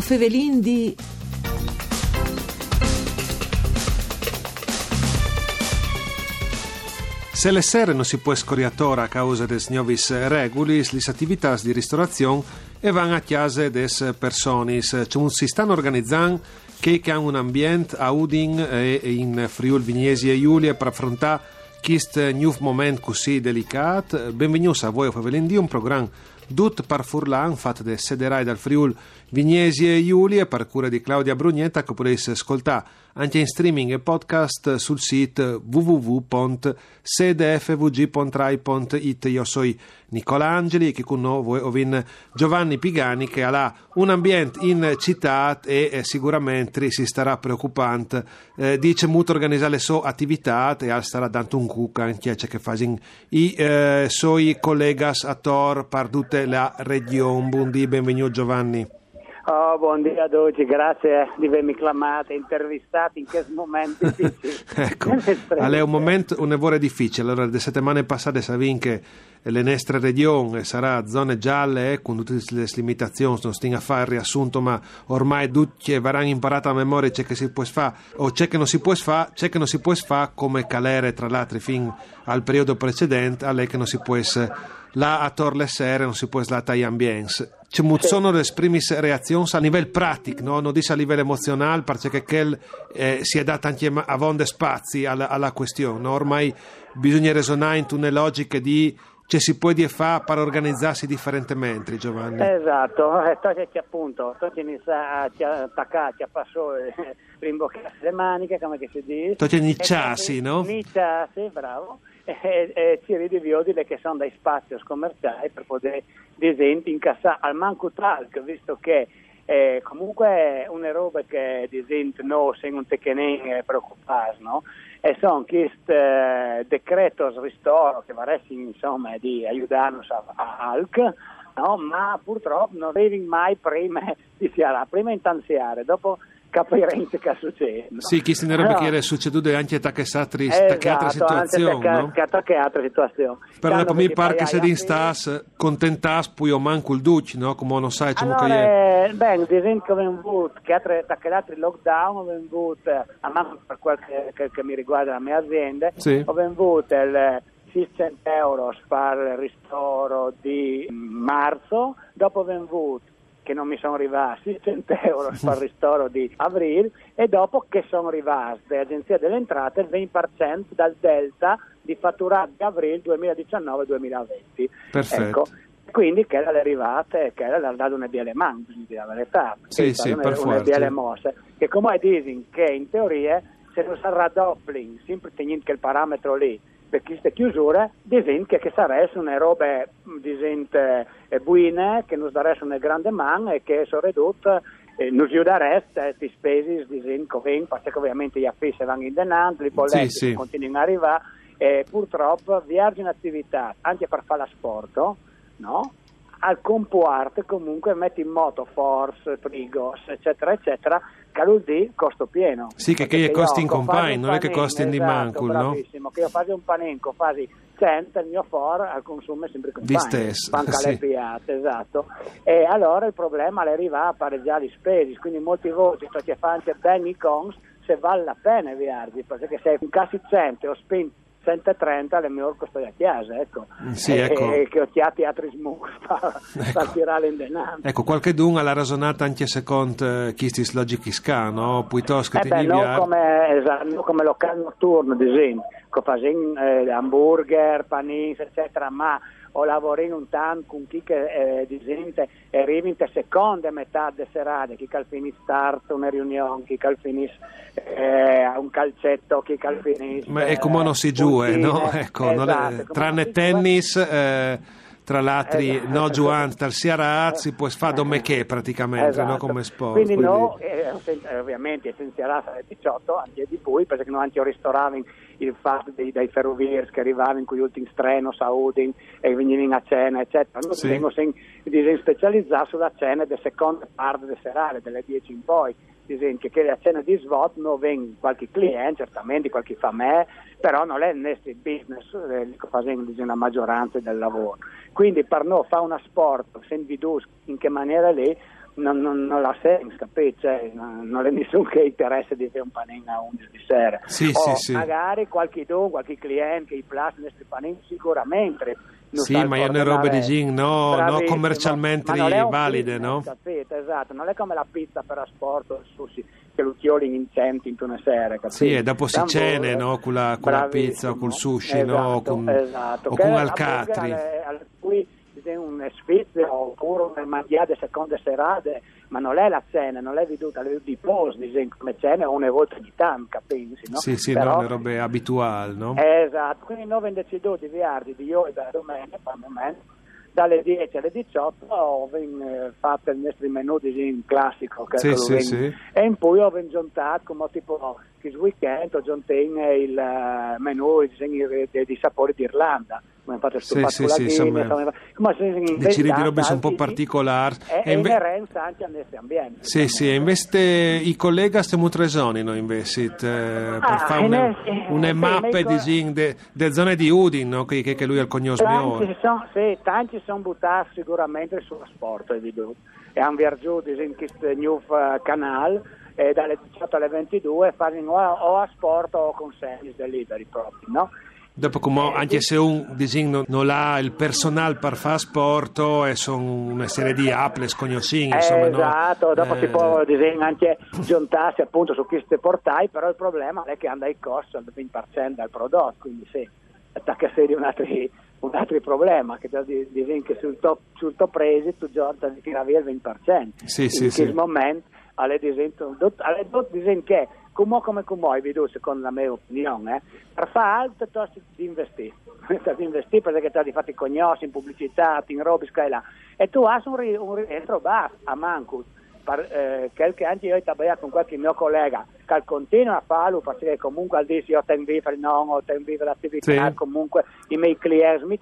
O fevelin di... Se le sere non si può scoriatora a causa des novis regulis, le attività di ristorazione e van a chiase des personis. Cioè, si stanno organizzando che hanno un ambiente a Udin e in Friul Vignesi e Giulia per affrontare questo nuovo momento così delicato. Benvenuti a voi a Favelendi, un programma Dut par Furlan, fatto da Sederai dal Friul Vignesi e Giulia, per cura di Claudia Brugnetta, che potete ascoltare anche in streaming e podcast sul sito www.sedfvg.rai.it. Io sono Nicola Angeli e con noi ovin Giovanni Pigani che ha un ambiente in città e eh, sicuramente si starà preoccupante. Eh, dice molto organizzare le sue attività e starà dando un cucca anche che fanno i eh, suoi colleghi attor per tutta la regione. Buondì, benvenuto Giovanni. Oh, buongiorno a tutti, grazie di avermi chiamato intervistato in questo momento difficile. ecco, è un momento un evore difficile. Allora, le settimane passate sapete che le nostre regioni sarà zone gialle eh, con tutte le limitazioni, non stiamo a fare il riassunto, ma ormai tutti avranno imparato a memoria c'è che si può fare o c'è che non si può fare, c'è che non si può fare come calere tra l'altro fin al periodo precedente, a lei che non si può essere là a Torle Sere non si può slata gli ambienti. Ci sono le prime reazioni a livello pratico, no? non dice a livello emozionale, perché quel, eh, si è dato anche a vonde spazi alla, alla questione. No? Ormai bisogna resonare in una logica di cioè si può dire fa per organizzarsi differentemente Giovanni esatto eh, che appunto inizia a attaccare a passare rimboccare le maniche come si dice tu iniziassi no? iniziassi bravo e, e ci ridividile che sono dai spazi commerciali per poter, ad esempio, incassare al manco talc, visto che eh, comunque una roba che, ad esempio, noi siamo tecnici preoccupati, no? E sono questi eh, decretos ristoro che vorresti, insomma, di aiutarci a, a ALC, no? Ma purtroppo non arrivi mai prima di fiare, prima intanziare, dopo capiremo che succede. Sì, chi se ne no. che era succeduto anche a che esatto, altre situazioni, no? Che altre situazioni. Per la mi pare che se di stas contentas poi o manco il duce, no? Come non sai, allora, che è... Beh, ad esempio abbiamo avuto che altri lockdown abbiamo avuto, a manco per quel che, che, che, mi riguarda la mia azienda, sì. abbiamo avuto il 600 euro per il ristoro di marzo, dopo abbiamo avuto che non mi sono arrivati 100 euro per il ristoro di Avril e dopo che sono arrivate l'Agenzia delle Entrate il 20% dal delta di fatturato di Avril 2019-2020. Perfetto. Ecco, quindi che erano arrivate, che era dato una biele man, la verità, sì, sì, una, una biele mosse, che come dicono che in teoria se non sarà doppling, sempre tenendo che il parametro lì, per queste chiusure, disent che sarebbe una roba disent, eh, buone, che non darebbe una grande man e che sono ridotte eh, non aiutereste queste spese disent che perché ovviamente gli affissi vanno in denaro, i polletti sì, sì. continuano ad arrivare e purtroppo viaggi in attività anche per fare sport, no? al compuarte comunque metti in moto force, frigos, eccetera, eccetera, caludì costo pieno. Sì, che, che costi in compagno, non è che costi in esatto, bravissimo, che io faccio un panenco, fasi 100, il mio for al consumo è sempre compagno. Di stesso. Panca sì. piate, esatto. E allora il problema è arrivare a pareggiare gli spesi, quindi molti voti, che fanno anche bene i cons, se vale la pena viaggi, perché se un cassi 100 ho spento 130 le mie orco sto a chiesa, ecco. Sì, ecco. E, che ho chiati altri smur per ecco. tirare in denaro. Ecco, qualche dun ha ragionato anche secondo uh, Kistis Logic Ska, no? Piuttosto che eh beh, non come, esatto, come locale notturno, ad esempio, che fanno eh, hamburger, panini, eccetera, ma ho lavorato in un tanto con chi che eh, di gente arriva in seconda metà della serata, chi finisce start una riunione, chi finisce eh, un calcetto, chi finisce... Ma è come non si giù, eh, no? Ecco, esatto, è, tranne tennis... Eh, tra l'altro esatto. no Giovanni Tarsiara si può fare come che praticamente esatto. no? come sport quindi, quindi... no eh, ovviamente essenziale alle 18 anche di poi perché non anche ristoravi il fatto dei, dei ferrovieri che arrivavano con gli ultimi treni a Udin e venivano a cena eccetera noi sì. siamo specializzati sulla cena della seconda parte del serale delle 10 in poi esempio che a cena di SWOT non vengono qualche cliente certamente qualche famè però non è nostro business eh, che facciamo la maggioranza del lavoro quindi per noi fare una sport, se in che maniera lì, non, non, non la senso, capito? Cioè, non, non è nessuno che interessa di fare un panino a 11 di sera. Sì, o sì, sì. magari qualche don, qualche cliente i plus nostri panini sicuramente. Sì, ma io ne portare- robe di gin, no, no, commercialmente Ma non è valide, business, no? Capito, esatto, non è come la pizza per asporto, il sushi, che lo chioli in centi in una sera, capito? Sì, e dopo si cene, no, con la- con la pizza o col sushi, no, Esatto, con- esatto. o Che con è alcatri. cui c'è un sfizio oppure una mangiata seconde serate, ma non è la cena, non è veduta, è di post, diciamo, come cena una volta di tanto, capisci, no? Sì, sì, Però- no, le robe abituali, no? Esatto, quindi noi deciso di viardi di io e da domenica, per il momento, dalle 10 alle 18 ho eh, fatto il nostro menù di classico che Sì, sì, sì. e in poi ho giuntato come tipo che weekend ho giunto in il eh, menù di, di, di sapori d'Irlanda come Sì, stufato sì, sì, Guinness, insomma, come- di robe un po' inventati particolari. e, inve- inerenti anche a nostri ambienti Sì, sì, e invece i colleghi stiamo tresoni, no, invece, eh, per Ah, fare una, noi sì, una sì, mappe noi di gin de, de zone di Udin, no, che, che che lui è il cognos mio. Tanti sono, sì, tanti sono buttati sicuramente sullo sport. E hanno viaggiato in questo eh, canale e dalle 18 alle 22 fanno o o a sport o con service delivery proprio, no? Dopo, come, anche se un di gin non, ha il personale per fare sport, e sono una serie di apple scognosini, insomma, no? esatto, dopo Eh, si può disegno, anche giuntarsi appunto su questi portali, però il problema è che hanno il costo del 20% del prodotto, quindi sì, attacca serio un altro, un altro problema, che disegno che sul top, sul top presi tu di tirare via il 20%. Sì, sì, in sì. questo momento alle disegno, alle disegno che come come come veduto secondo la mia opinione eh, per fare altro piuttosto di investire per investire perché ti fatti cognosci in pubblicità in robe e là. E tu hai un, ri- un rientro basso a manco. Per, eh, quel che anche io ho con qualche mio collega che continua a farlo perché comunque al dire io tengo viva il nome o tengo viva l'attività Sì. comunque i miei clienti mi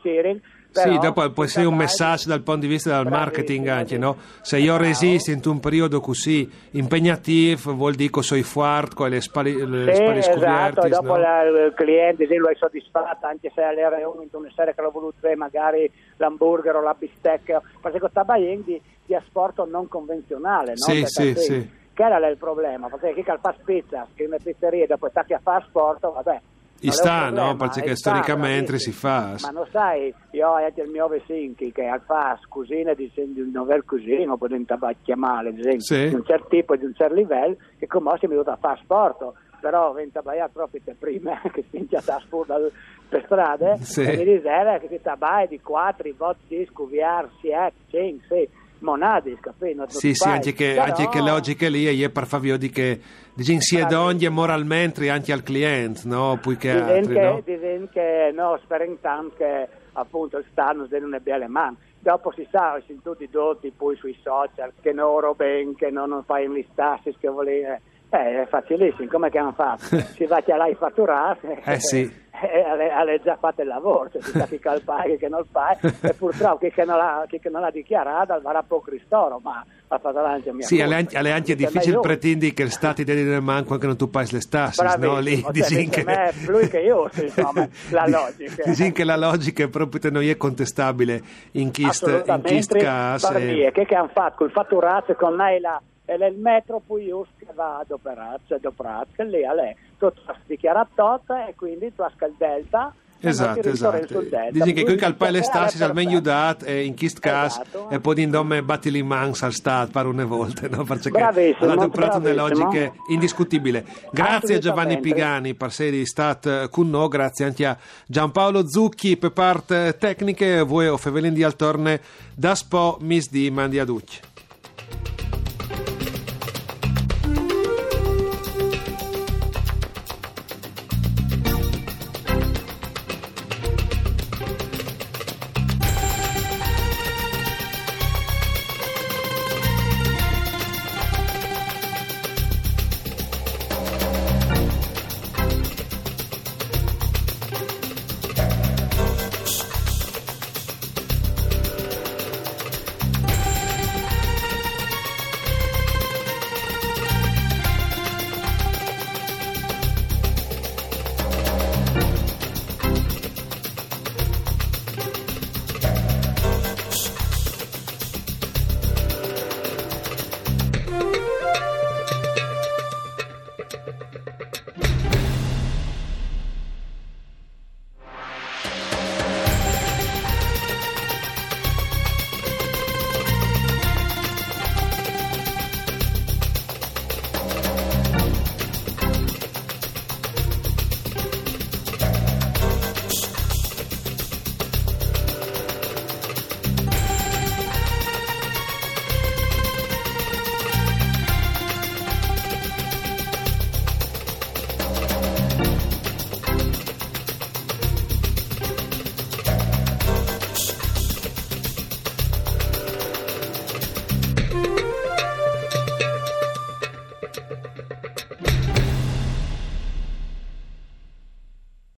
tirano Sì, dopo può essere un messaggio dal punto di vista del marketing anche, no? Se io resisto in un periodo così impegnativo, vuol dire che sono forte con le spali, le Sì, spali esatto, scoperte, dopo no? la- il cliente sì, lo hai soddisfatto anche se alle riunioni una sera che l'ho voluto fare magari l'hamburger o la bistecca perché sta buying di, di asporto non convenzionale no? Sì, Che sì, sì. che era il problema perché chi che fa spizza scrive in pizzeria e dopo sta a fare sport vabbè non è sta, problema, no? Perché sta, storicamente bravissimo. si fa. ma non sai io ho il mio vicino che fa cucina di, un novel cucina poi diventa chiamare ad esempio Sì. di un certo tipo e di un certo livello che come si è venuto a fare sport però venta baia proprio te prima che si inizia a sport per strade Sì. e mi diceva che si tabai di 4 volte di scuviar 7 5 6 monadi capito Sì, sì, anche che, anche che logiche lì, e io per favio di che di sia d'ogni moralmente anche al cliente, no? Poi che altri, che, no? dicono che no, spero intanto che appunto il Stato non ne belle mani. Dopo si sa, si tutti dotti poi sui social, che non oro ben, che non, non fai gli stassi, che volete. Eh, è facilissimo, come che hanno fatto? Si va a lei fatturare. Eh sì. E alle, alle già fatto il lavoro, cioè si che il chi che non il paga, e purtroppo chi che non l'ha, chi che non l'ha dichiarato varrà poco ristoro, ma ha fatto l'ansia mia. Sì, alle, anche- anche Dice, difficile pretendi che il Stato ti dia manco anche non tu paghi le stassi, no? Lì cioè, dice, che... me, lui che io, insomma, la logica. Che la logica è proprio non è contestabile in questo caso. Eh. che, che hanno fatto col fatturato con lei la, e il metro poi io che va ad ad operare, che lì a lei tu hai dichiarato tot e quindi tu hai il delta Esatto, esatto. Dici che qui Quindi calpai le è stassi al meglio dat e in questo caso Esatto. e poi di nome batti li mans al Stato per una volta, no? Perché Bravissimo, ha dato delle logiche indiscutibili. Grazie a Giovanni. Pigani per essere stato con noi, grazie anche a Giampaolo Zucchi per parte tecniche, voi o Fevelin di Altorne da Spo Miss di Mandi